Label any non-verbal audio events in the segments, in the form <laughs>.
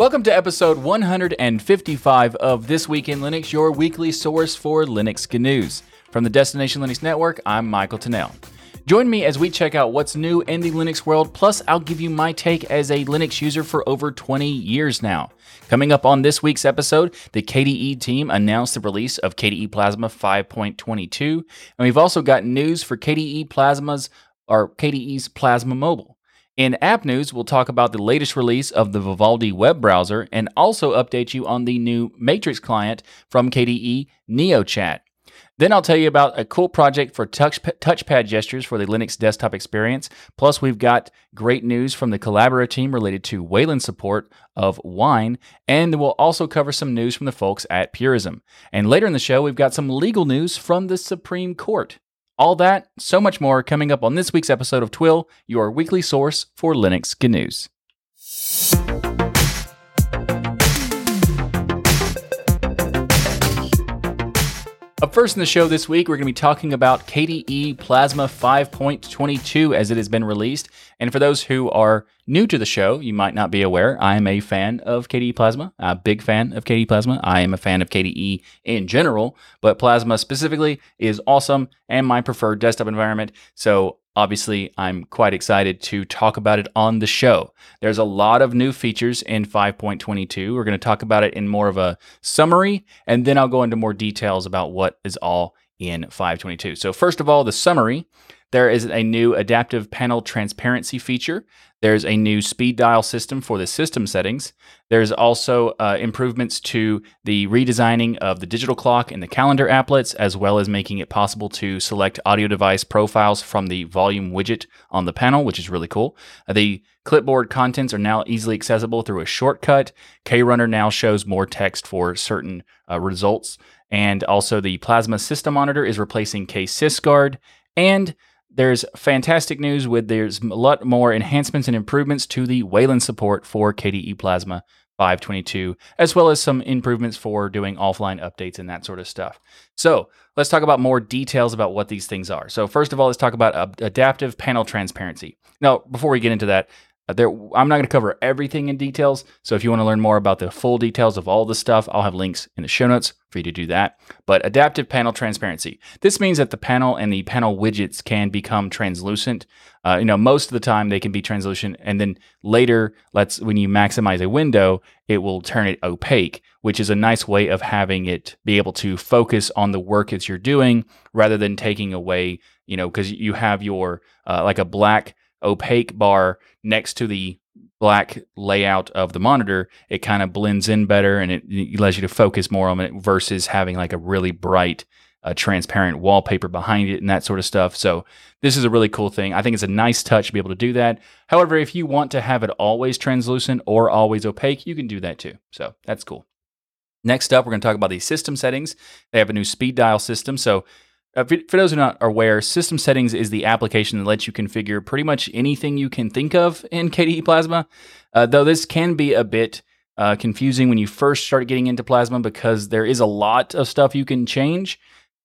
Welcome to episode 155 of This Week in Linux, your weekly source for Linux news. From the Destination Linux Network, I'm Michael Tunnell. Join me as we check out what's new in the Linux world, plus, I'll give you my take as a Linux user for over 20 years now. Coming up on this week's episode, the KDE team announced the release of KDE Plasma 5.22, and we've also got news for KDE Plasma's or KDE's Plasma Mobile. In app news, we'll talk about the latest release of the Vivaldi web browser and also update you on the new Matrix client from KDE NeoChat. Then I'll tell you about a cool project for touch, touchpad gestures for the Linux desktop experience. Plus, we've got great news from the Collabora team related to Wayland support of Wine. And we'll also cover some news from the folks at Purism. And later in the show, we've got some legal news from the Supreme Court. All that, so much more coming up on this week's episode of Twill, your weekly source for Linux news. Up first in the show this week, we're going to be talking about KDE Plasma 5.22 as it has been released. And for those who are new to the show, you might not be aware, I am a fan of KDE Plasma, a big fan of KDE Plasma. I am a fan of KDE in general, but Plasma specifically is awesome and my preferred desktop environment. So Obviously, I'm quite excited to talk about it on the show. There's a lot of new features in 5.22. We're going to talk about it in more of a summary, and then I'll go into more details about what is all in 522. So, first of all, the summary there is a new adaptive panel transparency feature. There's a new speed dial system for the system settings. There's also uh, improvements to the redesigning of the digital clock and the calendar applets, as well as making it possible to select audio device profiles from the volume widget on the panel, which is really cool. Uh, the clipboard contents are now easily accessible through a shortcut. KRunner now shows more text for certain uh, results. And also, the Plasma System Monitor is replacing KSysGuard. And there's fantastic news with there's a lot more enhancements and improvements to the Wayland support for KDE Plasma 522, as well as some improvements for doing offline updates and that sort of stuff. So let's talk about more details about what these things are. So first of all, let's talk about adaptive panel transparency. Now, before we get into that, there, I'm not going to cover everything in details. So if you want to learn more about the full details of all the stuff, I'll have links in the show notes for you to do that. But adaptive panel transparency. This means that the panel and the panel widgets can become translucent. Uh, you know, most of the time they can be translucent, and then later, let's when you maximize a window, it will turn it opaque, which is a nice way of having it be able to focus on the work that you're doing rather than taking away. You know, because you have your uh, like a black opaque bar next to the black layout of the monitor, it kind of blends in better and it, allows you to focus more on it versus having like a really bright, uh, transparent wallpaper behind it and that sort of stuff. So, this is a really cool thing. I think it's a nice touch to be able to do that. However, if you want to have it always translucent or always opaque, you can do that too. So, that's cool. Next up, we're going to talk about the system settings. They have a new speed dial system. So, uh, for those who are not aware, System Settings is the application that lets you configure pretty much anything you can think of in <laughs> KDE Plasma. Uh, though this can be a bit uh, confusing when you first start getting into Plasma because there is a lot of stuff you can change.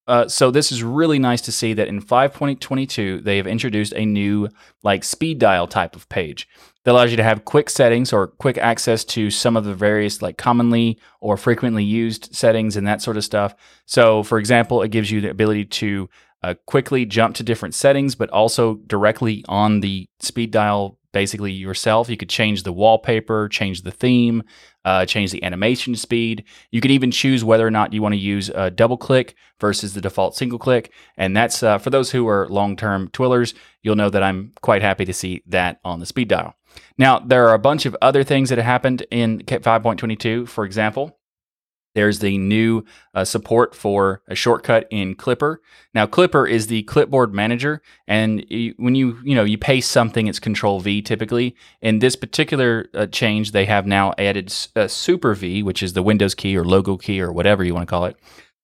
Uh, so this is really nice to see that in 5.22 they have introduced a new like speed dial type of page that allows you to have quick settings or quick access to some of the various like commonly or frequently used settings and that sort of stuff. So, for example, it gives you the ability to uh, quickly jump to different settings, but also directly on the speed dial, basically yourself. You could change the wallpaper, change the theme, uh, change the animation speed. You can even choose whether or not you want to use a double click versus the default single click. And that's uh, for those who are long term twillers, you'll know that I'm quite happy to see that on the speed dial. Now, there are a bunch of other things that happened in 5.22. For example, there's the new uh, support for a shortcut in Klipper. Now, Klipper is the clipboard manager, and you, when you you know you paste something, it's Control V typically. In this particular uh, change, they have now added uh, Super V, which is the Windows key or logo key or whatever you want to call it,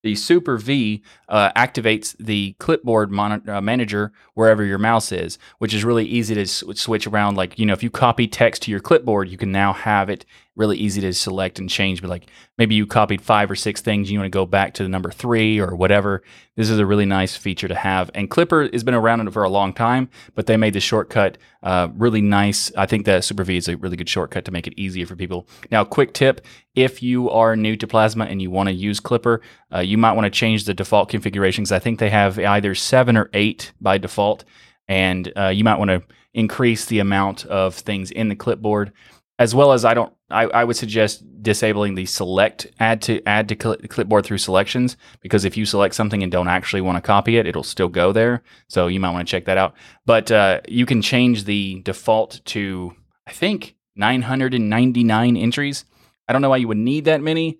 the Super V uh, activates the clipboard mon- uh, manager wherever your mouse is, which is really easy to s- switch around. Like, you know, if you copy text to your clipboard, you can now have it really easy to select and change. But like maybe you copied five or six things, you want to go back to the number three or whatever. This is a really nice feature to have. And Klipper has been around for a long time, but they made the shortcut uh, really nice. I think that Super V is a really good shortcut to make it easier for people. Now, quick tip if you are new to Plasma and you want to use Klipper, uh, you might want to change the default configurations. I think they have either seven or eight by default, and uh, you might want to increase the amount of things in the clipboard as well as I don't. I, I would suggest disabling the select add to add to cl- clipboard through selections because if you select something and don't actually want to copy it, it'll still go there. So you might want to check that out. But uh, you can change the default to I think 999 entries. I don't know why you would need that many,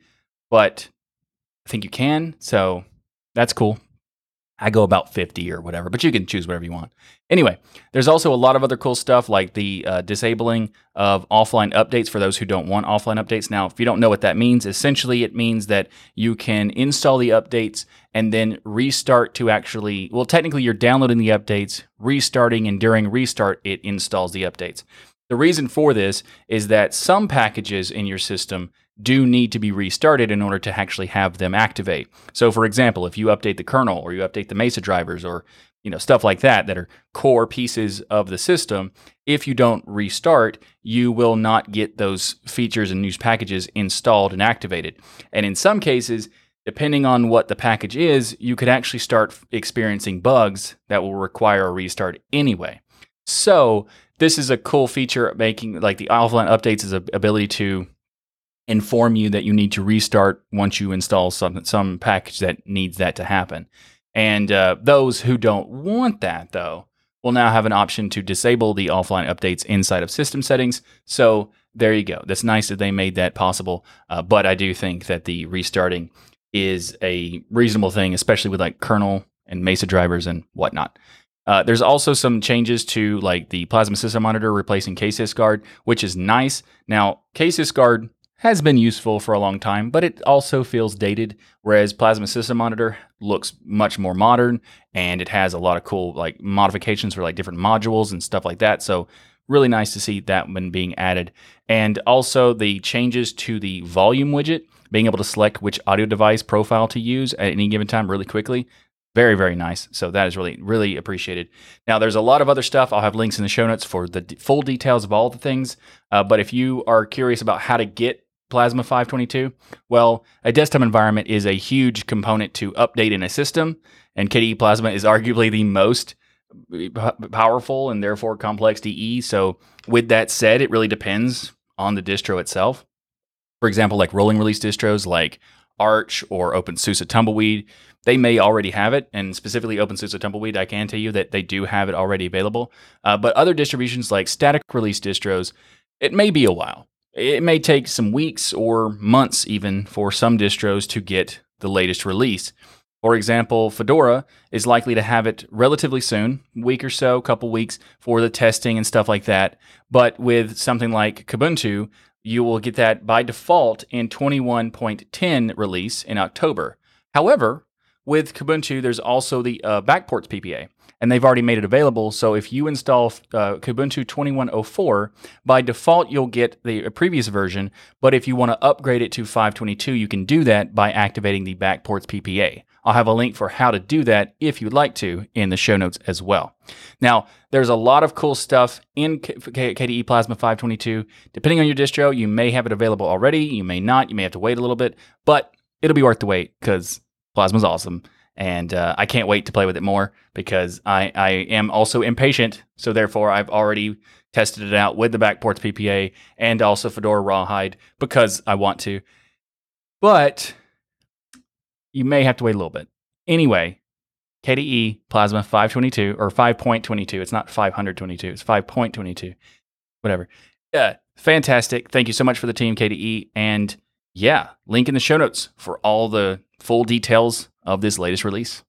but I think you can. So that's cool. I go about 50 or whatever, but you can choose whatever you want. Anyway, there's also a lot of other cool stuff like the uh, disabling of offline updates for those who don't want offline updates. Now, if you don't know what that means, essentially it means that you can install the updates and then restart to actually, well, technically you're downloading the updates, restarting, and during restart, it installs the updates. The reason for this is that some packages in your system do need to be restarted in order to actually have them activate. So for example, if you update the kernel or you update the Mesa drivers or you know stuff like that that are core pieces of the system, if you don't restart, you will not get those features and news packages installed and activated. And in some cases, depending on what the package is, you could actually start experiencing bugs that will require a restart anyway. So, this is a cool feature making like the offline updates is a ability to inform you that you need to restart once you install some some package that needs that to happen. And uh, those who don't want that though will now have an option to disable the offline updates inside of system settings. So there you go. That's nice that they made that possible. Uh, but I do think that the restarting is a reasonable thing, especially with like kernel and Mesa drivers and whatnot. Uh, there's also some changes to like the plasma system monitor replacing KSysGuard, which is nice. Now, KSysGuard has been useful for a long time, but it also feels dated. Whereas Plasma System Monitor looks much more modern and it has a lot of cool like modifications for like different modules and stuff like that. So really nice to see that one being added. And also the changes to the volume widget, being able to select which audio device profile to use at any given time really quickly. Very, very nice. So that is really, really appreciated. Now, there's a lot of other stuff. I'll have links in the show notes for the d- full details of all the things. Uh, but if you are curious about how to get Plasma 522? Well, a desktop environment is a huge component to update in a system, and KDE Plasma is arguably the most powerful and therefore complex DE. So, with that said, it really depends on the distro itself. For example, like rolling release distros like Arch or OpenSUSE Tumbleweed, they may already have it. And specifically, OpenSUSE Tumbleweed, I can tell you that they do have it already available. Uh, but other distributions like static release distros, it may be a while. It may take some weeks or months even for some distros to get the latest release. For example, Fedora is likely to have it relatively soon, week or so, couple weeks for the testing and stuff like that. But with something like Kubuntu, you will get that by default in 21.10 release in October. However, with Kubuntu, there's also the uh, backports PPA and they've already made it available. So if you install uh, Kubuntu 2104, by default you'll get the previous version. But if you want to upgrade it to 522, you can do that by activating the backports PPA. I'll have a link for how to do that if you'd like to in the show notes as well. Now, there's a lot of cool stuff in KDE Plasma 522. Depending on your distro, you may have it available already, you may not, you may have to wait a little bit, but it'll be worth the wait because Plasma's awesome and uh, I can't wait to play with it more because I, I am also impatient. So therefore, I've already tested it out with the backports PPA and also Fedora Rawhide because I want to. But you may have to wait a little bit. Anyway, KDE Plasma 522 or 5.22. It's not 522. It's 5.22. Whatever. Yeah, fantastic. Thank you so much for the team, KDE. And yeah, link in the show notes for all the full details of this latest release.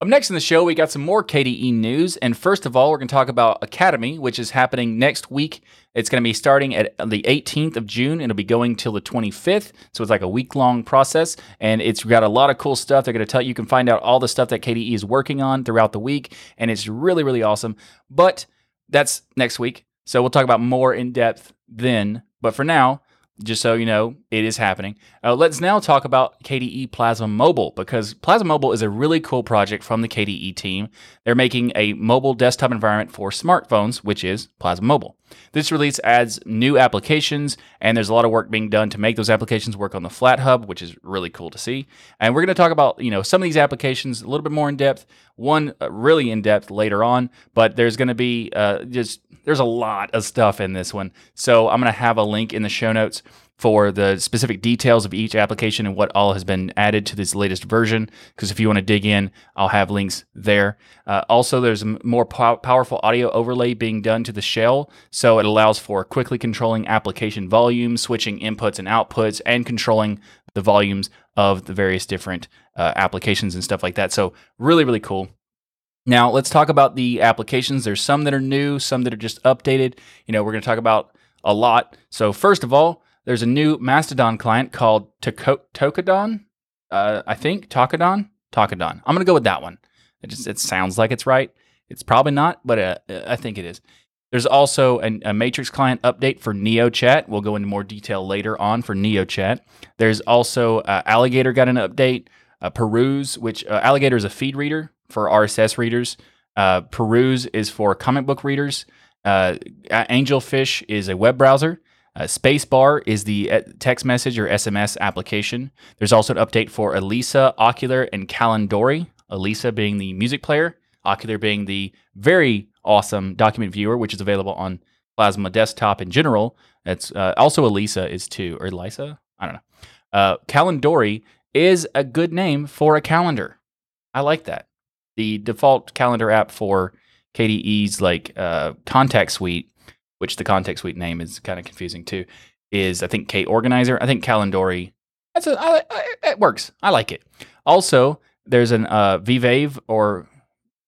Up next in the show, we got some more KDE news. And first of all, we're going to talk about Akademy, which is happening next week. It's going to be starting at the 18th of June. and It'll be going till the 25th. So it's like a week long process. And it's got a lot of cool stuff. They're going to tell you, you can find out all the stuff that KDE is working on throughout the week. And it's really, really awesome. But that's next week. So we'll talk about more in depth then. But for now, just so you know, it is happening. Uh, let's now talk about KDE Plasma Mobile because Plasma Mobile is a really cool project from the KDE team. They're making a mobile desktop environment for smartphones, which is Plasma Mobile. This release adds new applications, and there's a lot of work being done to make those applications work on the FlatHub, which is really cool to see. And we're going to talk about you know some of these applications a little bit more in depth. One uh, really in depth later on, but there's going to be uh, just there's a lot of stuff in this one. So I'm going to have a link in the show notes for the specific details of each application and what all has been added to this latest version. Because if you want to dig in, I'll have links there. Uh, also, there's a more pow- powerful audio overlay being done to the shell, so it allows for quickly controlling application volume, switching inputs and outputs, and controlling the volumes of the various different uh, applications and stuff like that. So, really, really cool. Now, let's talk about the applications. There's some that are new, some that are just updated. You know, we're going to talk about a lot. So, first of all, there's a new Mastodon client called Tokodon. Uh, I think Tokodon. Tokodon. I'm going to go with that one. It just it sounds like it's right. It's probably not, but uh, I think it is. There's also an, a Matrix client update for NeoChat. We'll go into more detail later on for NeoChat. There's also uh, Alligator got an update. Uh, Peruse, which uh, Alligator is a feed reader for RSS readers. Uh, Peruse is for comic book readers. Uh, Angelfish is a web browser. Uh, Spacebar is the uh, text message or SMS application. There's also an update for Elisa, Okular, and Calindori. Elisa being the music player, Okular being the very awesome document viewer, which is available on Plasma Desktop in general. It's uh, also Elisa is too, or Elisa. I don't know. Uh, Calindori is a good name for a calendar. I like that the default calendar app for KDE's like uh, contact suite, which the context suite name is kind of confusing too, is I think KOrganizer. I think Calindori. That's a, I, I, it works. I like it. Also, there's an uh, or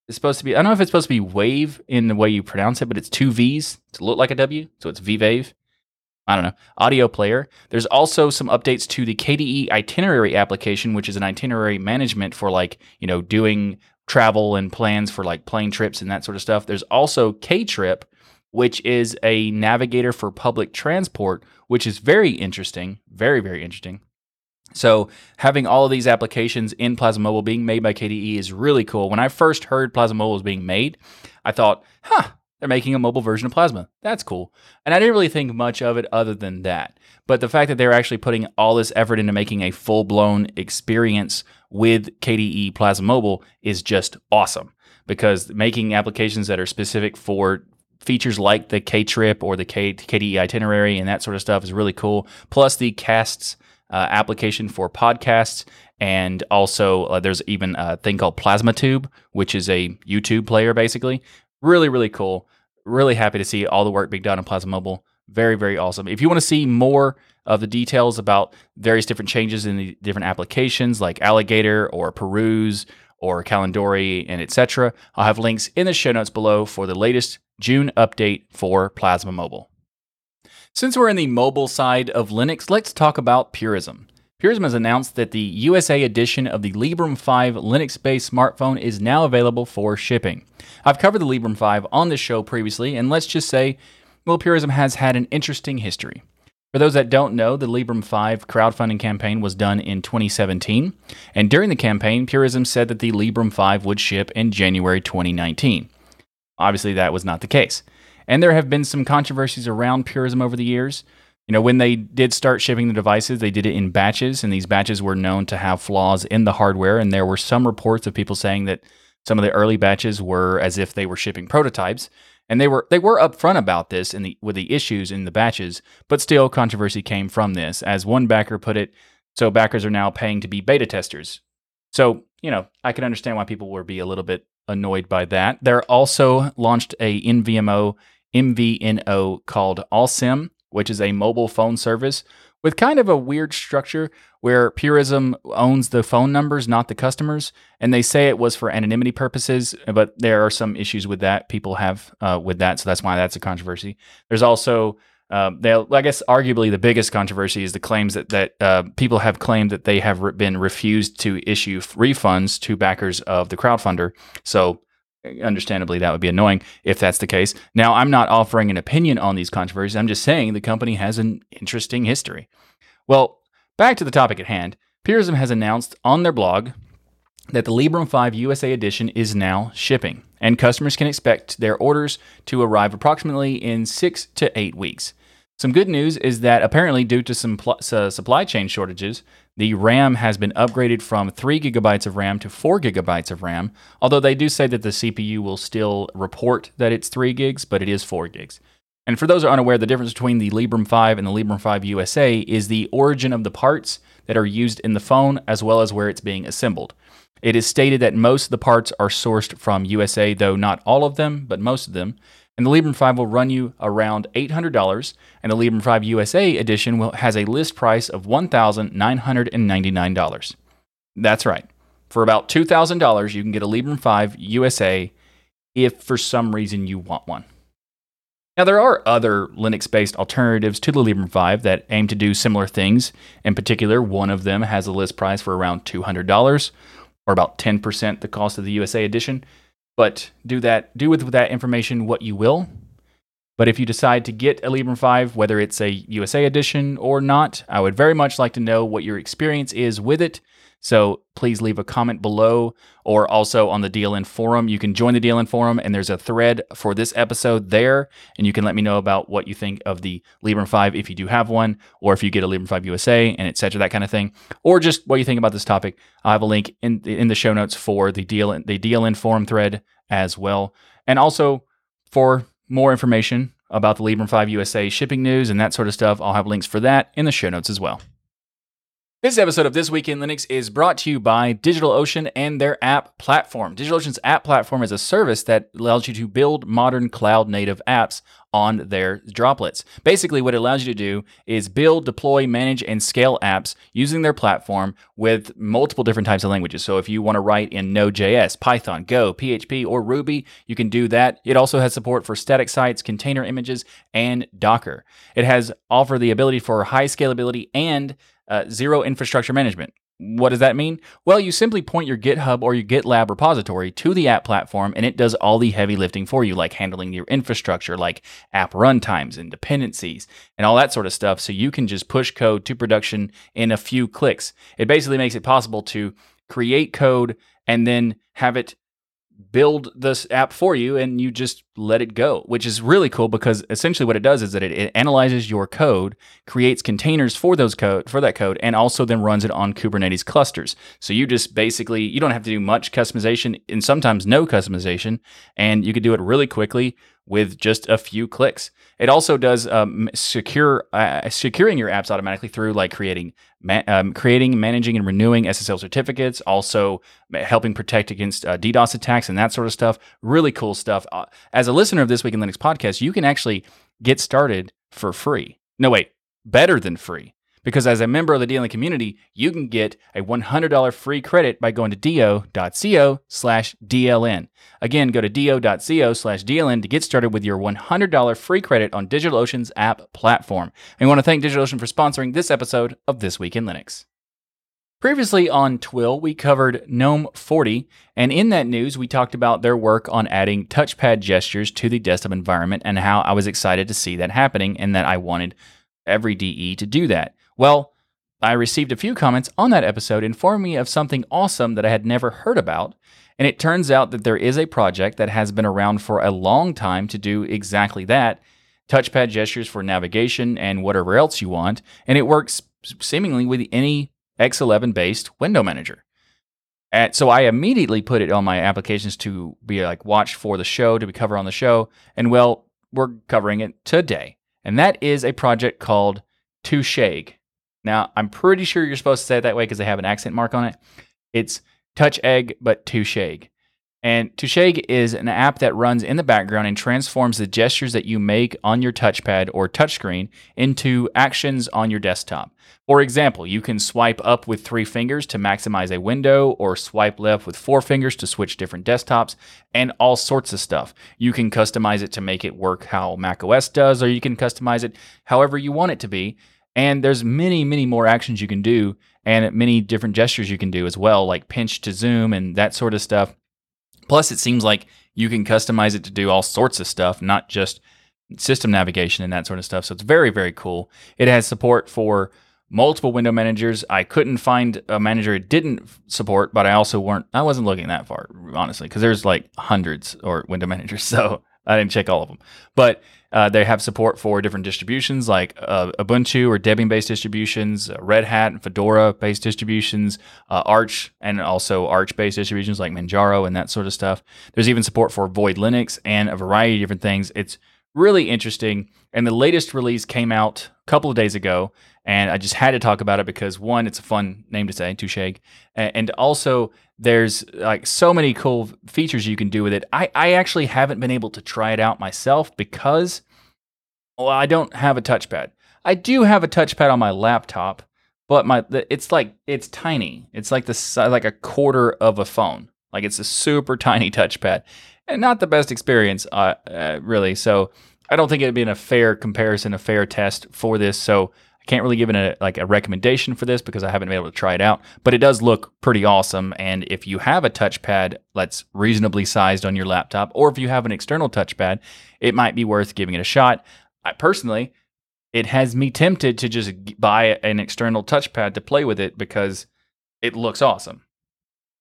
it's supposed to be. I don't know if it's supposed to be wave in the way you pronounce it, but it's two V's to look like a W, so it's VVave. I don't know, audio player. There's also some updates to the KDE itinerary application, which is an itinerary management for like, you know, doing travel and plans for like plane trips and that sort of stuff. There's also KTrip, which is a navigator for public transport, which is very interesting, very very interesting. So having all of these applications in Plasma Mobile being made by KDE is really cool. When I first heard Plasma Mobile was being made, I thought, "Huh, they're making a mobile version of Plasma. That's cool." And I didn't really think much of it other than that. But the fact that they're actually putting all this effort into making a full-blown experience with KDE Plasma Mobile is just awesome because making applications that are specific for features like the KTrip or the K- KDE itinerary and that sort of stuff is really cool. Plus the Kasts uh, application for podcasts. And also, uh, there's even a thing called PlasmaTube, which is a YouTube player, basically. Really, really cool. Really happy to see all the work being done on Plasma Mobile. Very, very awesome. If you want to see more of the details about various different changes in the different applications like Alligator or Peruse or Calindori and etc., I'll have links in the show notes below for the latest June update for Plasma Mobile. Since we're in the mobile side of Linux, let's talk about Purism. Purism has announced that the USA edition of the Librem 5 Linux based smartphone is now available for shipping. I've covered the Librem 5 on this show previously, and let's just say well, Purism has had an interesting history. For those that don't know, the Librem 5 crowdfunding campaign was done in 2017, and during the campaign, Purism said that the Librem 5 would ship in January 2019. Obviously, that was not the case. And there have been some controversies around Purism over the years. You know, when they did start shipping the devices, they did it in batches, and these batches were known to have flaws in the hardware. And there were some reports of people saying that some of the early batches were as if they were shipping prototypes, and they were they were upfront about this in the with the issues in the batches, but still controversy came from this. As one backer put it, so backers are now paying to be beta testers. So, you know, I can understand why people would be a little bit annoyed by that. They're also launched a NVMO MVNO called AweSIM, which is a mobile phone service with kind of a weird structure where Purism owns the phone numbers, not the customers. And they say it was for anonymity purposes, but there are some issues with that people have uh, with that. So that's why that's a controversy. There's also, uh, they, I guess, arguably the biggest controversy is the claims that, that uh, people have claimed that they have been refused to issue refunds to backers of the crowdfunder. So understandably, that would be annoying if that's the case. Now, I'm not offering an opinion on these controversies. I'm just saying the company has an interesting history. Well, back to the topic at hand. Purism has announced on their blog that the Librem 5 USA edition is now shipping, and customers can expect their orders to arrive approximately in six to eight weeks. Some good news is that apparently, due to some pl- uh, supply chain shortages, the RAM has been upgraded from 3 gigabytes of RAM to 4 gigabytes of RAM, although they do say that the CPU will still report that it's 3 gigs, but it is 4 gigs. And for those who are unaware, the difference between the Librem 5 and the Librem 5 USA is the origin of the parts that are used in the phone as well as where it's being assembled. It is stated that most of the parts are sourced from USA, though not all of them, but most of them. And the Librem 5 will run you around $800, and the Librem 5 USA edition will, has a list price of $1,999. That's right. For about $2,000, you can get a Librem 5 USA if for some reason you want one. Now, there are other Linux based alternatives to the Librem 5 that aim to do similar things. In particular, one of them has a list price for around $200 or about 10% the cost of the USA edition. But do that do with that information what you will. But if you decide to get a Librem 5, whether it's a USA edition or not, I would very much like to know what your experience is with it. So please leave a comment below or also on the DLN forum. You can join the DLN forum and there's a thread for this episode there. And you can let me know about what you think of the Librem 5 if you do have one, or if you get a Librem 5 USA and etc. that kind of thing. Or just what you think about this topic. I have a link in in the show notes for the DLN the DLN forum thread as well. And also for more information about the Librem 5 USA shipping news and that sort of stuff, I'll have links for that in the show notes as well. This episode of This Week in Linux is brought to you by DigitalOcean and their app platform. DigitalOcean's app platform is a service that allows you to build modern cloud native apps on their droplets. Basically, what it allows you to do is build, deploy, manage, and scale apps using their platform with multiple different types of languages. So if you want to write in Node.js, Python, Go, PHP, or Ruby, you can do that. It also has support for static sites, container images, and Docker. It has offer the ability for high scalability and uh, zero infrastructure management. What does that mean? Well, you simply point your GitHub or your GitLab repository to the app platform and it does all the heavy lifting for you, like handling your infrastructure, like app runtimes and dependencies and all that sort of stuff. So you can just push code to production in a few clicks. It basically makes it possible to create code and then have it build this app for you and you just let it go, which is really cool because essentially what it does is that it, it, analyzes your code, creates containers for those code for that code, and also then runs it on Kubernetes clusters. So you just basically you don't have to do much customization and sometimes no customization, and you can do it really quickly with just a few clicks. It also does um, secure uh, securing your apps automatically through like creating ma- um, creating, managing, and renewing SSL certificates. Also helping protect against uh, DDoS attacks and that sort of stuff. Really cool stuff. Uh, as a listener of this Week in Linux podcast, you can actually get started for free. No, wait, better than free because as a member of the DLN community, you can get a $100 free credit by going to do.co slash DLN. Again, go to do.co slash DLN to get started with your $100 free credit on DigitalOcean's app platform. And we want to thank DigitalOcean for sponsoring this episode of This Week in Linux. Previously on Twill, we covered GNOME 40, and in that news, we talked about their work on adding touchpad gestures to the desktop environment and how I was excited to see that happening and that I wanted every DE to do that. Well, I received a few comments on that episode informing me of something awesome that I had never heard about. And it turns out that there is a project that has been around for a long time to do exactly that touchpad gestures for navigation and whatever else you want. And it works seemingly with any X11 based window manager. And so I immediately put it on my applications to be like watched for the show, to be covered on the show. And well, we're covering it today. And that is a project called Touchegg. Now, I'm pretty sure you're supposed to say it that way because they have an accent mark on it. It's Touch Egg, but Touchegg. And Touchegg is an app that runs in the background and transforms the gestures that you make on your touchpad or touchscreen into actions on your desktop. For example, you can swipe up with three fingers to maximize a window, or swipe left with four fingers to switch different desktops, and all sorts of stuff. You can customize it to make it work how macOS does, or you can customize it however you want it to be. And there's many, many more actions you can do and many different gestures you can do as well, like pinch to zoom and that sort of stuff. Plus, it seems like you can customize it to do all sorts of stuff, not just system navigation and that sort of stuff. So it's very, very cool. It has support for multiple window managers. I couldn't find a manager it didn't support, but I also weren't, I wasn't looking that far, honestly, because there's like hundreds or window <laughs> managers. So I didn't check all of them. But uh, they have support for different distributions like uh, Ubuntu or Debian based distributions, uh, Red Hat and Fedora based distributions, uh, Arch, and also Arch based distributions like Manjaro and that sort of stuff. There's even support for Void Linux and a variety of different things. It's really interesting. And the latest release came out a couple of days ago, and I just had to talk about it because one, it's a fun name to say, Touchegg, and also there's like so many cool features you can do with it. I, I actually haven't been able to try it out myself because well, I don't have a touchpad. I do have a touchpad on my laptop, but my it's like it's tiny. It's like the like a quarter of a phone. Like it's a super <laughs> tiny touchpad, and not the best experience, uh, uh, really. So I don't think it'd be a fair comparison, a fair test for this. So can't really give it a like a recommendation for this because I haven't been able to try it out. But it does look pretty awesome. And if you have a touchpad that's reasonably sized on your laptop, or if you have an external touchpad, it might be worth giving it a shot. I personally, it has me tempted to just buy an external touchpad to play with it because it looks awesome.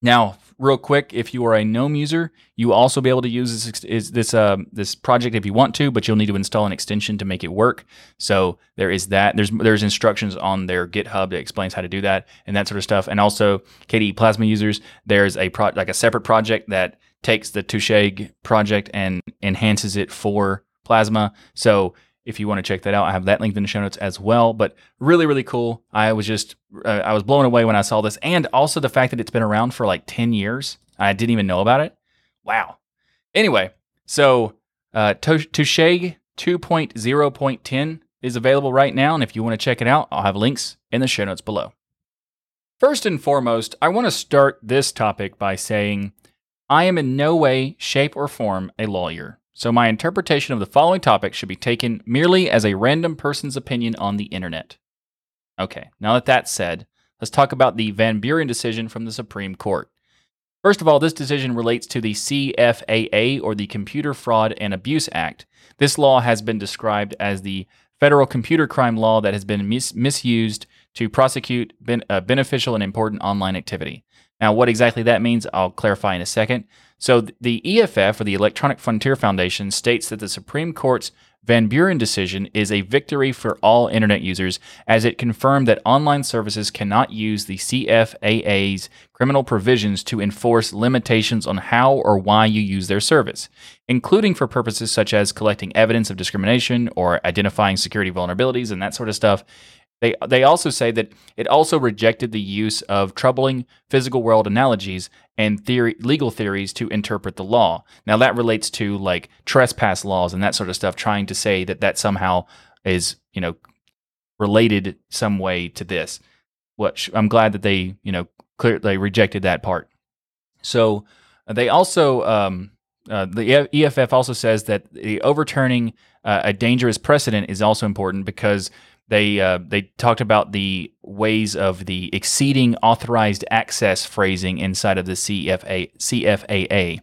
Now, real quick, if you are a GNOME user, you also be able to use this is this uh, this project if you want to, but you'll need to install an extension to make it work. So there is that. There's there's instructions on their GitHub that explains how to do that and that sort of stuff. And also KDE Plasma users, there's a pro- like a separate project that takes the Touche project and enhances it for Plasma. So if you want to check that out. I have that linked in the show notes as well. But really, really cool. I was just uh, I was blown away when I saw this, and also the fact that it's been around for like ten years. I didn't even know about it. Wow. Anyway, so uh, Touchegg 2.0.10 is available right now, and if you want to check it out, I'll have links in the show notes below. First and foremost, I want to start this topic by saying I am in no way, shape, or form a lawyer. So, my interpretation of the following topic should be taken merely as a random person's opinion on the internet. Okay, now that that's said, let's talk about the Van Buren decision from the Supreme Court. First of all, this decision relates to the CFAA, or the Computer Fraud and Abuse Act. This law has been described as the federal computer crime law that has been mis- misused to prosecute ben- uh, beneficial and important online activity. Now, what exactly that means, I'll clarify in a second. So, the EFF, or the Electronic Frontier Foundation, states that the Supreme Court's Van Buren decision is a victory for all internet users as it confirmed that online services cannot use the CFAA's criminal provisions to enforce limitations on how or why you use their service, including for purposes such as collecting evidence of discrimination or identifying security vulnerabilities and that sort of stuff. They, they also say that it also rejected the use of troubling physical world analogies and theory, legal theories to interpret the law. Now, that relates to like trespass laws and that sort of stuff, trying to say that that somehow is, you know, related some way to this. Which I'm glad that they, you know, clear, they rejected that part. So they also, um, uh, the EFF also says that the overturning uh, a dangerous precedent is also important because they uh, they talked about the ways of the exceeding authorized access phrasing inside of the CFA, CFAA.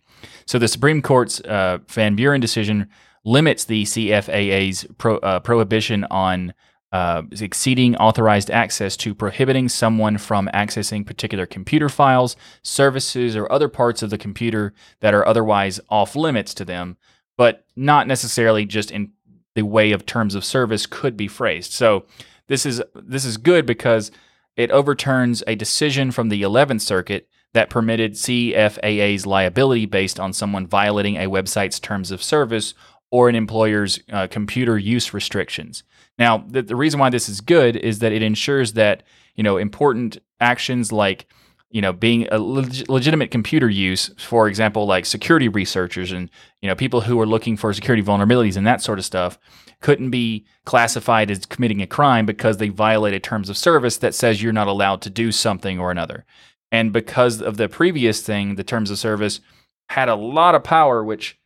So the Supreme Court's uh, Van Buren decision limits the CFAA's pro, uh, prohibition on uh, exceeding authorized access to prohibiting someone from accessing particular computer files, services, or other parts of the computer that are otherwise off limits to them, but not necessarily just in the way of terms of service could be phrased. So this is this is good because it overturns a decision from the 11th Circuit that permitted CFAA's liability based on someone violating a website's terms of service or an employer's uh, computer use restrictions. Now, the, the reason why this is good is that it ensures that you know important actions like you know being a leg- legitimate computer use for example like security researchers and you know people who are looking for security vulnerabilities and that sort of stuff couldn't be classified as committing a crime because they violated terms of service that says you're not allowed to do something or another. And because of the previous thing the terms of service had a lot of power which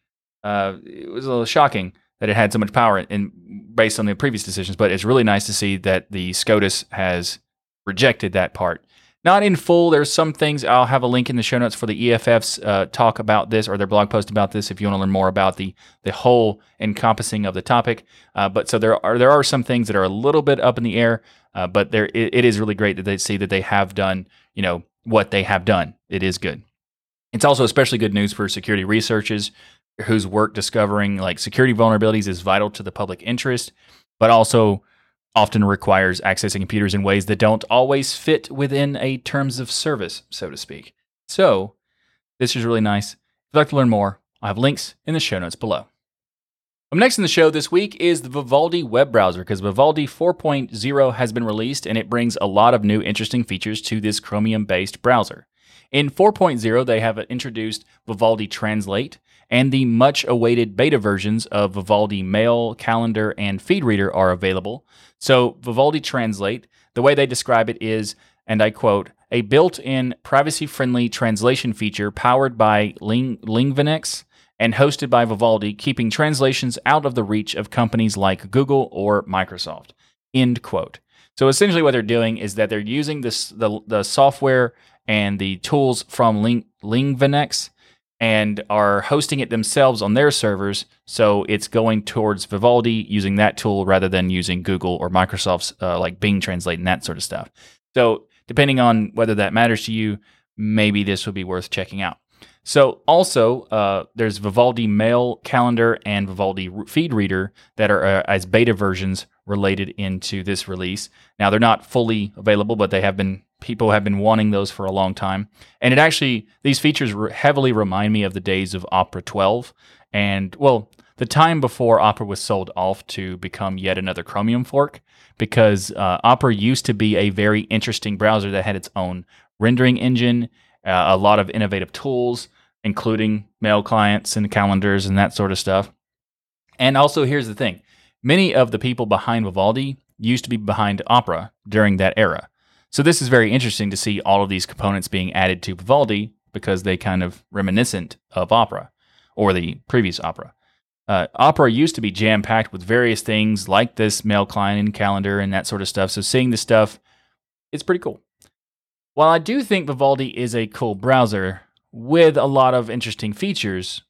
uh, it was a little shocking that it had so much power in based on the previous decisions but it's really nice to see that the scotus has rejected that part Not in full. There's some things. I'll have a link in the show notes for the EFF's uh, talk about this or their blog post about this if you want to learn more about the the whole encompassing of the topic. Uh, but so there are there are some things that are a little bit up in the air. Uh, but there it, it is really great that they see that they have done you know what they have done. It is good. It's also especially good news for security researchers whose work discovering like security vulnerabilities is vital to the public interest, but also often requires accessing computers in ways that don't always fit within a terms of service, so to speak. So, this is really nice. If you'd like to learn more, I have links in the show notes below. Up next in the show this week is the Vivaldi web browser because Vivaldi 4.0 has been released and it brings a lot of new interesting features to this Chromium based browser. In 4.0, they have introduced Vivaldi Translate, and the much awaited beta versions of Vivaldi Mail, Calendar, and Feed Reader are available. So, Vivaldi Translate, the way they describe it is, and I quote, a built in privacy friendly translation feature powered by Ling- Lingvanex and hosted by Vivaldi, keeping translations out of the reach of companies like Google or Microsoft. End quote. So essentially, what they're doing is that they're using this the, the software and the tools from Ling, Lingvanex and are hosting it themselves on their servers. So it's going towards Vivaldi using that tool rather than using Google or Microsoft's uh, like Bing Translate and that sort of stuff. So depending on whether that matters to you, maybe this would be worth checking out. So also, uh, there's Vivaldi Mail Calendar and Vivaldi Feed Reader that are uh, as beta versions related into this release. Now they're not fully available, but they have been people have been wanting those for a long time. And it actually, these features heavily remind me of the days of Opera 12 and, well, the time before Opera was sold off to become yet another Chromium fork, because uh, Opera used to be a very interesting browser that had its own rendering engine, uh, a lot of innovative tools, including mail clients and calendars and that sort of stuff. And also, here's the thing many of the people behind Vivaldi used to be behind Opera during that era. So this is very interesting to see all of these components being added to Vivaldi because they kind of reminiscent of opera or the previous opera. Uh, opera used to be jam packed with various things like this mail client and calendar and that sort of stuff. So seeing this stuff, it's pretty cool. While I do think Vivaldi is a cool browser with a lot of interesting features,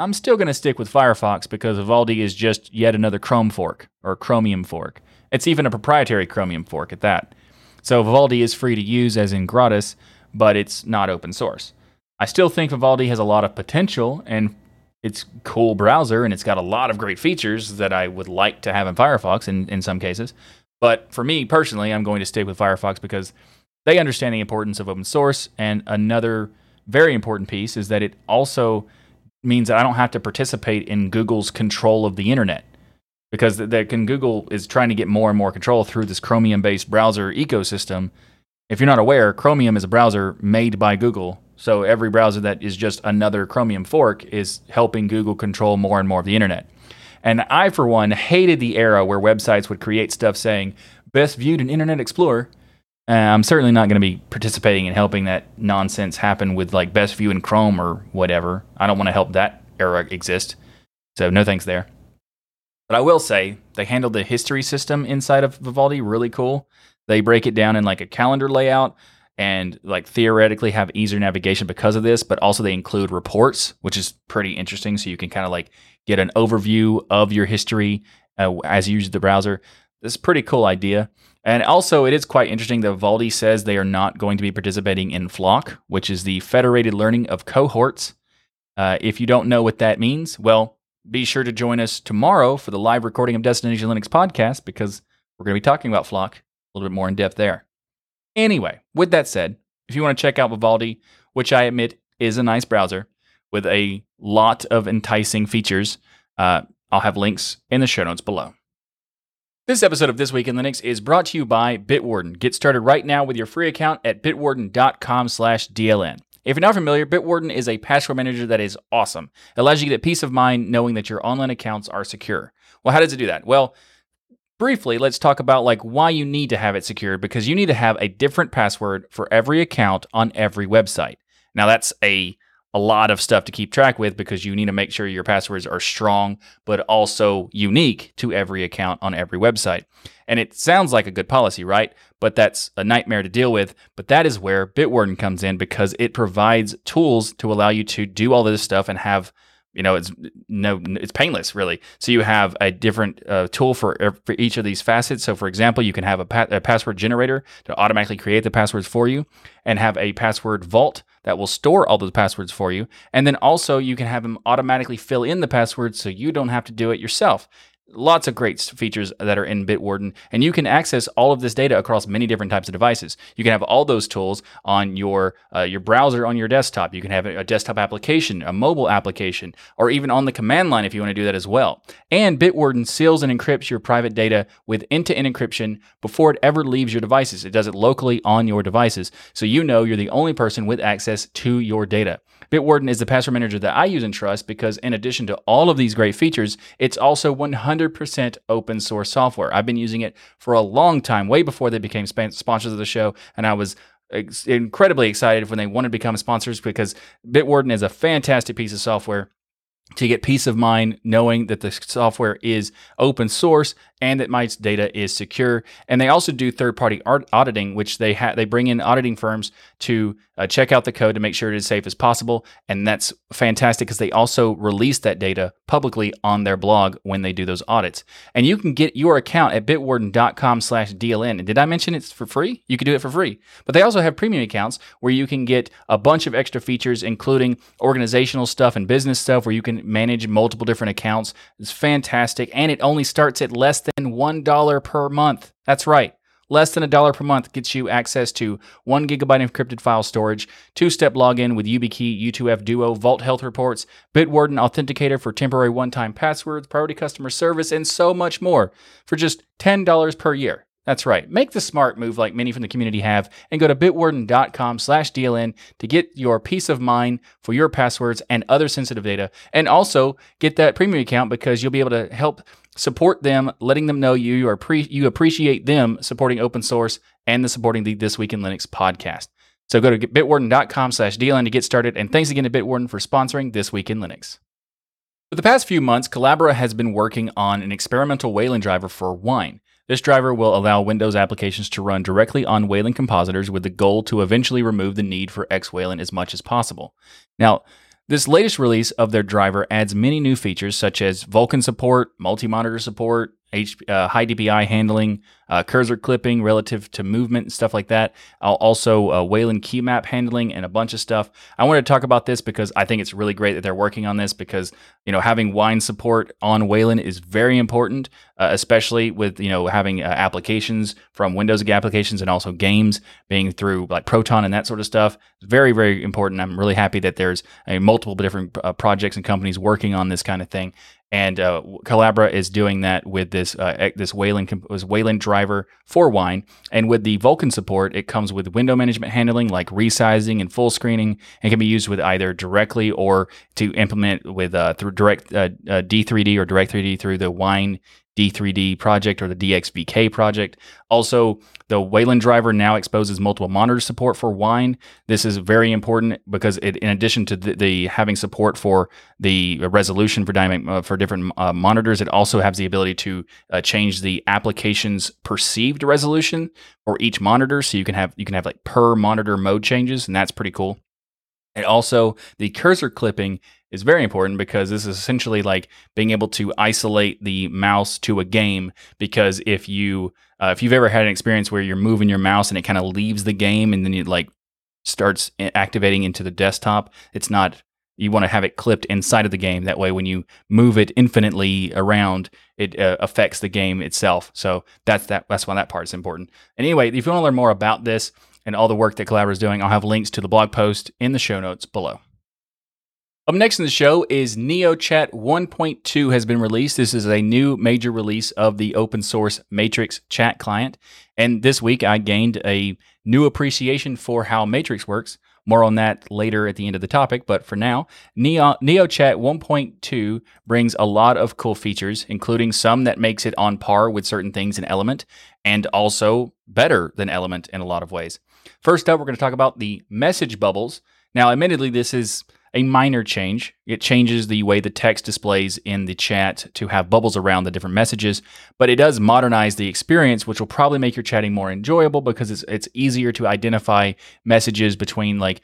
I'm still going to stick with Firefox because Vivaldi is just yet another Chrome fork or Chromium fork. It's even a proprietary Chromium fork at that. So Vivaldi is free to use as in gratis, but it's not open source. I still think Vivaldi has a lot of potential and it's cool browser and it's got a lot of great features that I would like to have in Firefox in, in some cases. But for me personally, I'm going to stick with Firefox because they understand the importance of open source. And another very important piece is that it also means that I don't have to participate in Google's control of the internet because that can Google is trying to get more and more control through this Chromium-based browser ecosystem. If you're not aware, Chromium is a browser made by Google. So every browser that is just another Chromium fork is helping Google control more and more of the internet. And I, for one, hated the era where websites would create stuff saying best viewed in Internet Explorer. Uh, I'm certainly not going to be participating in helping that nonsense happen with like best view in Chrome or whatever. I don't want to help that era exist. So no thanks there. But I will say they handled the history system inside of Vivaldi really cool. They break it down in like a calendar layout and like theoretically have easier navigation because of this, but also they include reports, which is pretty interesting. So you can kind of like get an overview of your history uh, as you use the browser. This is pretty cool idea. And also, it is quite interesting that Vivaldi says they are not going to be participating in FLoC, which is the Federated Learning of Cohorts. Uh, if you don't know what that means, well, be sure to join us tomorrow for the live recording of Destination Linux podcast because we're going to be talking about FLoC a little bit more in depth there. Anyway, with that said, if you want to check out Vivaldi, which I admit is a nice browser with a lot of enticing features, uh, I'll have links in the show notes below. This episode of This Week in Linux is brought to you by Bitwarden. Get started right now with your free account at bitwarden.com/dln. If you're not familiar, Bitwarden is a password manager that is awesome. It allows you to get peace of mind knowing that your online accounts are secure. Well, how does it do that? Well, briefly, let's talk about like why you need to have it secured because you need to have a different password for every account on every website. Now, that's a a lot of stuff to keep track with because you need to make sure your passwords are strong, but also unique to every account on every website. And it sounds like a good policy, right? But that's a nightmare to deal with. But that is where Bitwarden comes in because it provides tools to allow you to do all this stuff and have you know it's no it's painless really so you have a different uh, tool for for each of these facets so for example you can have a, pa- a, password generator to automatically create the passwords for you and have a password vault that will store all those passwords for you. And then also you can have them automatically fill in the passwords so you don't have to do it yourself lots of great features that are in Bitwarden, and you can access all of this data across many different types of devices. You can have all those tools on your uh, your browser on your desktop. You can have a desktop application, a mobile application, or even on the command line if you want to do that as well. And Bitwarden seals and encrypts your private data with end-to-end encryption before it ever leaves your devices. It does it locally on your devices, so you know you're the only person with access to your data. Bitwarden is the password manager that I use and trust because, in addition to all of these great features, it's also 100% open source software. I've been using it for a long time, way before they became sponsors of the show, and I was incredibly excited when they wanted to become sponsors because Bitwarden is a fantastic piece of software to get peace of mind knowing that the software is open source and that my data is secure. And they also do third-party auditing, which they ha- they bring in auditing firms to uh, check out the code to make sure it is safe as possible. And that's fantastic because they also release that data publicly on their blog when they do those audits. And you can get your account at bitwarden.com slash DLN. And did I mention it's for free? You can do it for free. But they also have premium accounts where you can get a bunch of extra features, including organizational stuff and business stuff, where you can manage multiple different accounts. It's fantastic, and it only starts at less than $1 per month. That's right. Less than a dollar per month gets you access to one gigabyte encrypted file storage, two step login with YubiKey, U2F Duo, Vault Health Reports, Bitwarden Authenticator for temporary one time passwords, priority customer service, and so much more for just $10 per year. That's right. Make the smart move like many from the community have and go to bitwarden.com slash DLN to get your peace of mind for your passwords and other sensitive data. And also get that premium account because you'll be able to help support them, letting them know you are pre- you appreciate them supporting open source and the supporting the This Week in Linux podcast. So go to bitwarden.com slash DLN to get started. And thanks again to Bitwarden for sponsoring This Week in Linux. For the past few months, Collabora has been working on an experimental Wayland driver for Wine. This driver will allow Windows applications to run directly on Wayland compositors with the goal to eventually remove the need for X-Wayland as much as possible. Now, this latest release of their driver adds many new features such as Vulkan support, multi-monitor support, Uh, high DPI handling, uh, cursor clipping relative to movement and stuff like that. I'll also uh, Wayland key map handling and a bunch of stuff. I wanted to talk about this because I think it's really great that they're working on this because you know having wine support on Wayland is very important, uh, especially with you know having uh, applications from Windows applications and also games being through like Proton and that sort of stuff. Very very important. I'm really happy that there's a multiple different uh, projects and companies working on this kind of thing and uh, Collabora is doing that with this uh, this Wayland Wayland driver for Wine, and with the Vulkan support, it comes with window management handling like resizing and full screening, and can be used with either directly or to implement with uh, through direct uh, uh, D3D or Direct 3D through the Wine D3D project or the DXVK project. Also, the Wayland driver now exposes multiple monitor support for Wine. This is very important because it, in addition to the, the having support for the resolution for dynamic uh, for different uh, monitors, it also has the ability to uh, change the application's perceived resolution for each monitor. So you can have you can have like per monitor mode changes, and that's pretty cool. And also, the cursor clipping is very important because this is essentially like being able to isolate the mouse to a game. Because if you uh, if you've ever had an experience where you're moving your mouse and it kind of leaves the game and then it like starts activating into the desktop, it's not. You want to have it clipped inside of the game. That way, when you move it infinitely around, it uh, affects the game itself. So that's that. That's why that part is important. And anyway, if you want to learn more about this and all the work that Collabora is doing, I'll have links to the blog post in the show notes below. Up next in the show is NeoChat 1.2 has been released. This is a new major release of the open source Matrix chat client. And this week I gained a new appreciation for how Matrix works. More on that later at the end of the topic, but for now, Neo, NeoChat 1.2 brings a lot of cool features, including some that makes it on par with certain things in Element, and also better than Element in a lot of ways. First up, we're going to talk about the message bubbles. Now, admittedly, this is a minor change. It changes the way the text displays in the chat to have bubbles around the different messages, but it does modernize the experience, which will probably make your chatting more enjoyable because it's, it's easier to identify messages between like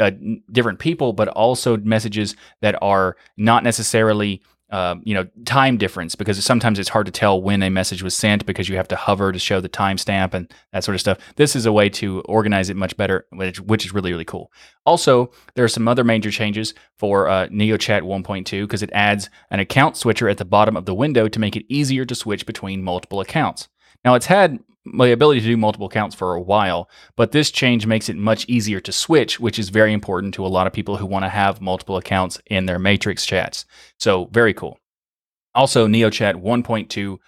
uh, different people, but also messages that are not necessarily uh, you know time difference because sometimes it's hard to tell when a message was sent because you have to hover to show the timestamp and that sort of stuff. This is a way to organize it much better, which, which is really really cool. Also, there are some other major changes for uh, NeoChat 1.2 because it adds an account switcher at the bottom of the window to make it easier to switch between multiple accounts. Now, it's had the ability to do multiple counts for a while, but this change makes it much easier to switch, which is very important to a lot of people who want to have multiple accounts in their Matrix chats. So, very cool. Also, NeoChat 1.2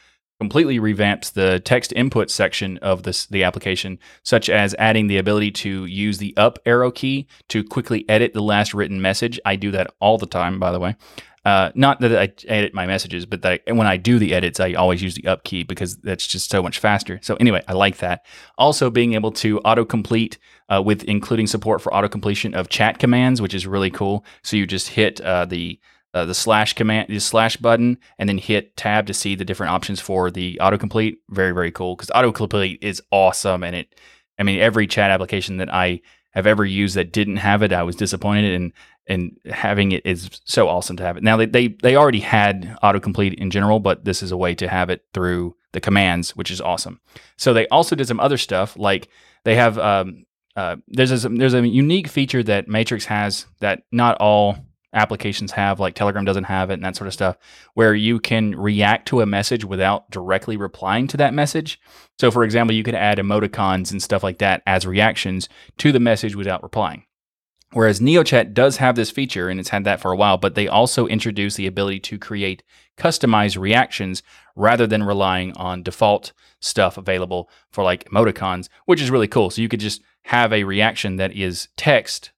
completely revamps the text input section of this, the application, such as adding the ability to use the up arrow key to quickly edit the last written message. I do that all the time, by the way. Uh, not that I edit my messages, but that I, when I do the edits, I always use the up key because that's just so much faster. So anyway, I like that. Also, being able to autocomplete uh, with including support for autocompletion of chat commands, which is really cool. So you just hit uh, the uh, the slash command, the slash button, and then hit tab to see the different options for the autocomplete. Very very cool because autocomplete is awesome, and it. I mean, every chat application that I have ever used that didn't have it, I was disappointed. And and having it is so awesome to have it. Now they they, they already had autocomplete in general, but this is a way to have it through the commands, which is awesome. So they also did some other stuff, like they have um, uh, there's a, there's a unique feature that Matrix has that not all applications have, like Telegram doesn't have it, and that sort of stuff, where you can react to a message without directly replying to that message. So, for example, you could add emoticons and stuff like that as reactions to the message without replying. Whereas NeoChat does have this feature and it's had that for a while, but they also introduce the ability to create customized reactions rather than relying on default stuff available for like emoticons, which is really cool. So you could just have a reaction that is text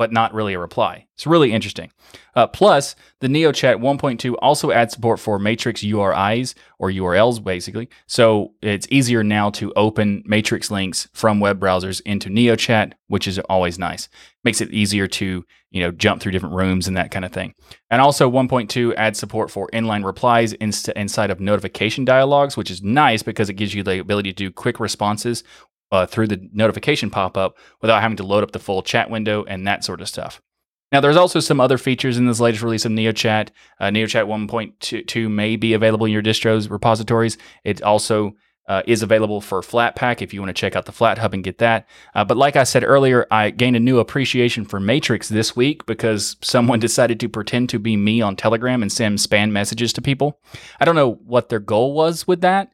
but not really a reply. It's really interesting. Uh, plus, the NeoChat 1.2 also adds support for Matrix URIs or URLs, basically. So it's easier now to open Matrix links from web browsers into NeoChat, which is always nice. Makes it easier to you know jump through different rooms and that kind of thing. And also 1.2 adds support for inline replies inst- inside of notification dialogues, which is nice because it gives you the ability to do quick responses uh, through the notification pop up without having to load up the full chat window and that sort of stuff. Now, there's also some other features in this latest release of NeoChat. Uh, NeoChat 1.2 may be available in your distro's repositories. It also uh, is available for Flatpak if you want to check out the Flathub and get that. Uh, but like I said earlier, I gained a new appreciation for Matrix this week because someone <laughs> decided to pretend to be me on Telegram and send spam messages to people. I don't know what their goal was with that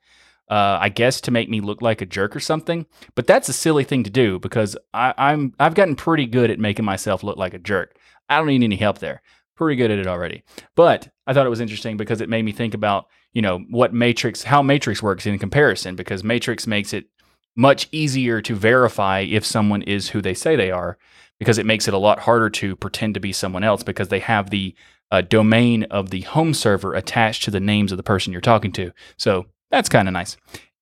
uh, I guess to make me look like a jerk or something. But that's a silly thing to do because I, I'm I've gotten pretty good at making myself look like a jerk. I don't need any help there. Pretty good at it already. But I thought it was interesting because it made me think about you know what Matrix, how Matrix works in comparison. Because Matrix makes it much easier to verify if someone is who they say they are, because it makes it a lot harder to pretend to be someone else because they have the uh, domain of the home server attached to the names of the person you're talking to. So that's kind of nice.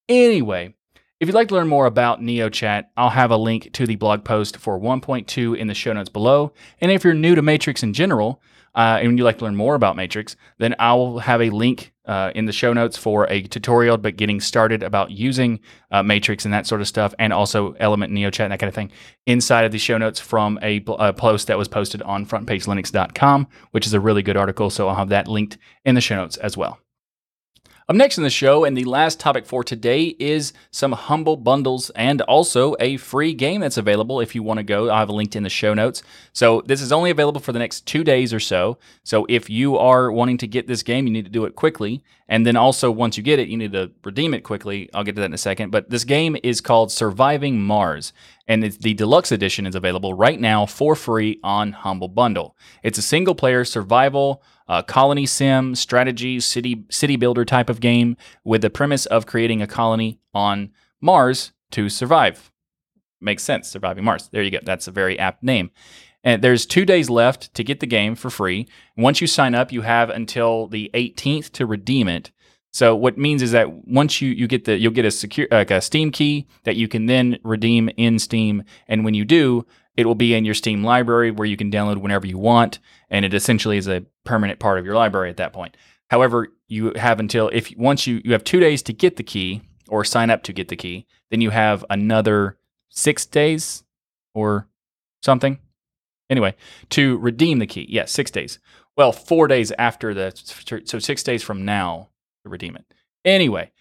Anyway, if you'd like to learn more about NeoChat, I'll have a link to the blog post for 1.2 in the show notes below. And if you're new to Matrix in general, uh, and you'd like to learn more about Matrix, then I will have a link uh, in the show notes for a tutorial but getting started about using uh, Matrix and that sort of stuff, and also Element NeoChat and that kind of thing inside of the show notes from a, a post that was posted on frontpagelinux.com, which is a really good article. So I'll have that linked in the show notes as well. Up next in the show, and the last topic for today is some Humble bundles and also a free game that's available if you want to go. I have a link in the show notes. So this is only available for the next two days or so. So if you are wanting to get this game, you need to do it quickly. And then also, once you get it, you need to redeem it quickly. I'll get to that in a second. But this game is called Surviving Mars, and the deluxe edition is available right now for free on Humble Bundle. It's a single player survival uh, colony sim, strategy, city city builder type of game with the premise of creating a colony on Mars to survive. Makes sense, surviving Mars. There you go. That's a very apt name. And there's two days left to get the game for free. Once you sign up, you have until the 18th to redeem it. So what means is that once you, you get the you'll get a secure like a Steam key that you can then redeem in Steam, and when you do, it will be in your Steam library where you can download whenever you want, and it essentially is a permanent part of your library at that point. However, you have until if once you you have two days to get the key or sign up to get the key, then you have another six days or something. Anyway, to redeem the key, yes, six days. Well, four days after the so six days from now to redeem it. Anyway,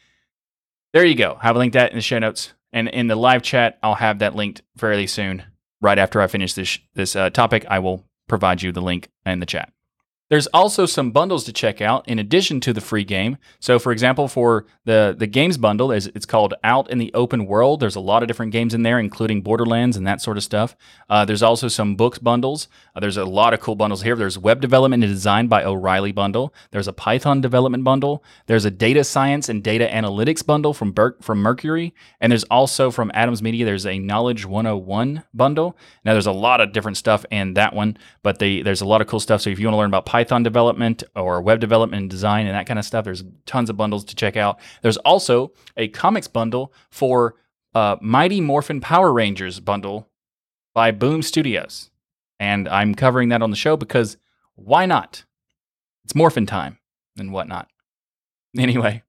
there you go. Have a link that in the show notes and in the live chat. I'll have that linked fairly soon. Right after I finish this this uh, topic, I will provide you the link in the chat. There's also some bundles to check out in addition to the free game. So, for example, for the the games bundle, it's called Out in the Open World. There's a lot of different games in there, including Borderlands and that sort of stuff. Uh, there's also some books bundles. Uh, there's a lot of cool bundles here. There's web development and design by O'Reilly bundle. There's a Python development bundle. There's a data science and data analytics bundle from Ber- from Mercury, and there's also from Adams Media. There's a Knowledge 101 bundle. Now, there's a lot of different stuff in that one, but they, there's a lot of cool stuff. So if you want to learn about Python Python development or web development and design and that kind of stuff. There's tons of bundles to check out. There's also a comics bundle for uh, Mighty Morphin Power Rangers bundle by Boom Studios. And I'm covering that on the show because why not? It's Morphin time and whatnot. Anyway,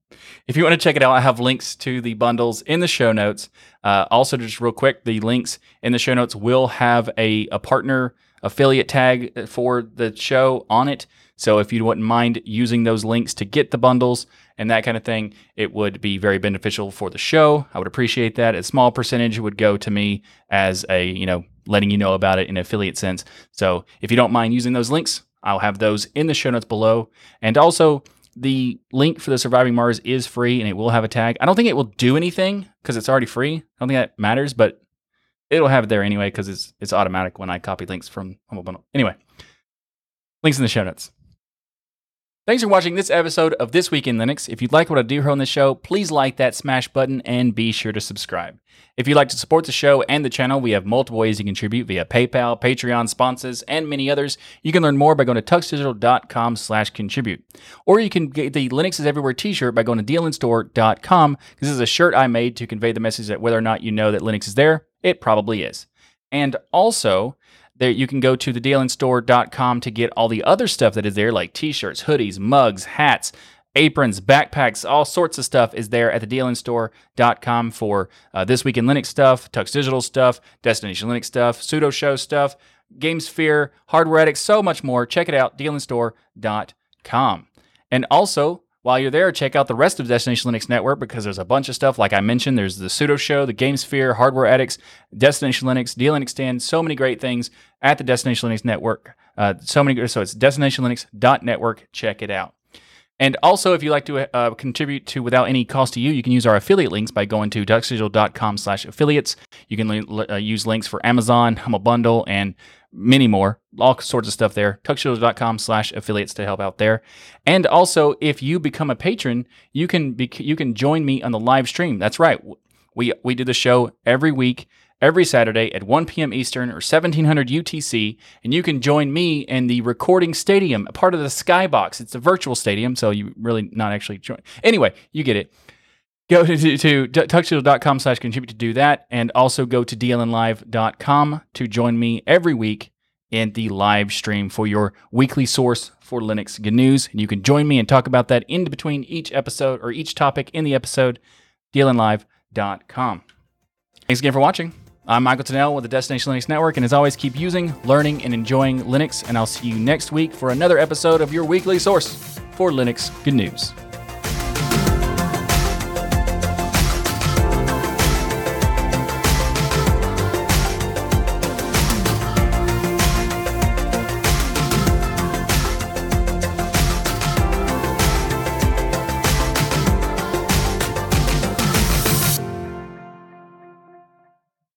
if you want to check it out, I have links to the bundles in the show notes. Uh, also, just real quick, the links in the show notes will have a, a partner affiliate tag for the show on it. So if you wouldn't mind using those links to get the bundles and that kind of thing, it would be very beneficial for the show. I would appreciate that. A small percentage would go to me as a, you know, letting you know about it in affiliate sense. So if you don't mind using those links, I'll have those in the show notes below. And also, the link for the Surviving Mars is free and it will have a tag. I don't think it will do anything because it's already free. I don't think that matters, but it'll have it there anyway because it's it's automatic when I copy links from Humble Bundle. Anyway, links in the show notes. Thanks for watching this episode of This Week in Linux. If you'd like what I do here on the show, please like that smash button and be sure to subscribe. If you'd like to support the show and the channel, we have multiple ways you can contribute via PayPal, Patreon, sponsors, and many others. You can learn more by going to tuxdigital.com slash contribute. Or you can get the Linux is Everywhere t-shirt by going to dlnstore.com. This is a shirt I made to convey the message that whether or not you know that Linux is there, it probably is. And also, there you can go to the dlnstore.com to get all the other stuff that is there, like t-shirts, hoodies, mugs, hats, aprons, backpacks, all sorts of stuff is there at the dlnstore.com for uh, this week in Linux stuff, Tux Digital stuff, Destination Linux stuff, Sudo Show stuff, GameSphere, Hardware Addict, so much more. Check it out, dlnstore.com. And also, while you're there, check out the rest of Destination Linux Network because there's a bunch of stuff. Like I mentioned, there's the Sudo Show, the GameSphere, Hardware Addicts, Destination Linux, DLN Extend, so many great things at the Destination Linux Network. Uh, so many, so it's destinationlinux.network. Check it out. And also, if you'd like to uh, contribute to without any cost to you, you can use our affiliate links by going to tuxdigital.com slash affiliates. You can uh, use links for Amazon, Humble Bundle, and many more, all sorts of stuff there. Tuxdigital.com slash affiliates to help out there. And also, if you become a patron, you can be, you can join me on the live stream. That's right. We, we do the show every week, every Saturday at 1 p.m. Eastern or 1700 UTC, and you can join me in the recording stadium, a part of the Skybox. It's a virtual stadium, so you really not actually join. Anyway, you get it go to, to, tuxdigital.com slash contribute to do that and also go to dlnlive.com to join me every week in the live stream for your weekly source for linux good news. And you can join me and talk about that in between each episode or each topic in the episode dlnlive.com thanks again for watching. I'm michael tunnell with the destination linux network and as always keep using learning and enjoying linux and i'll see you next week for another episode of your weekly source for linux good news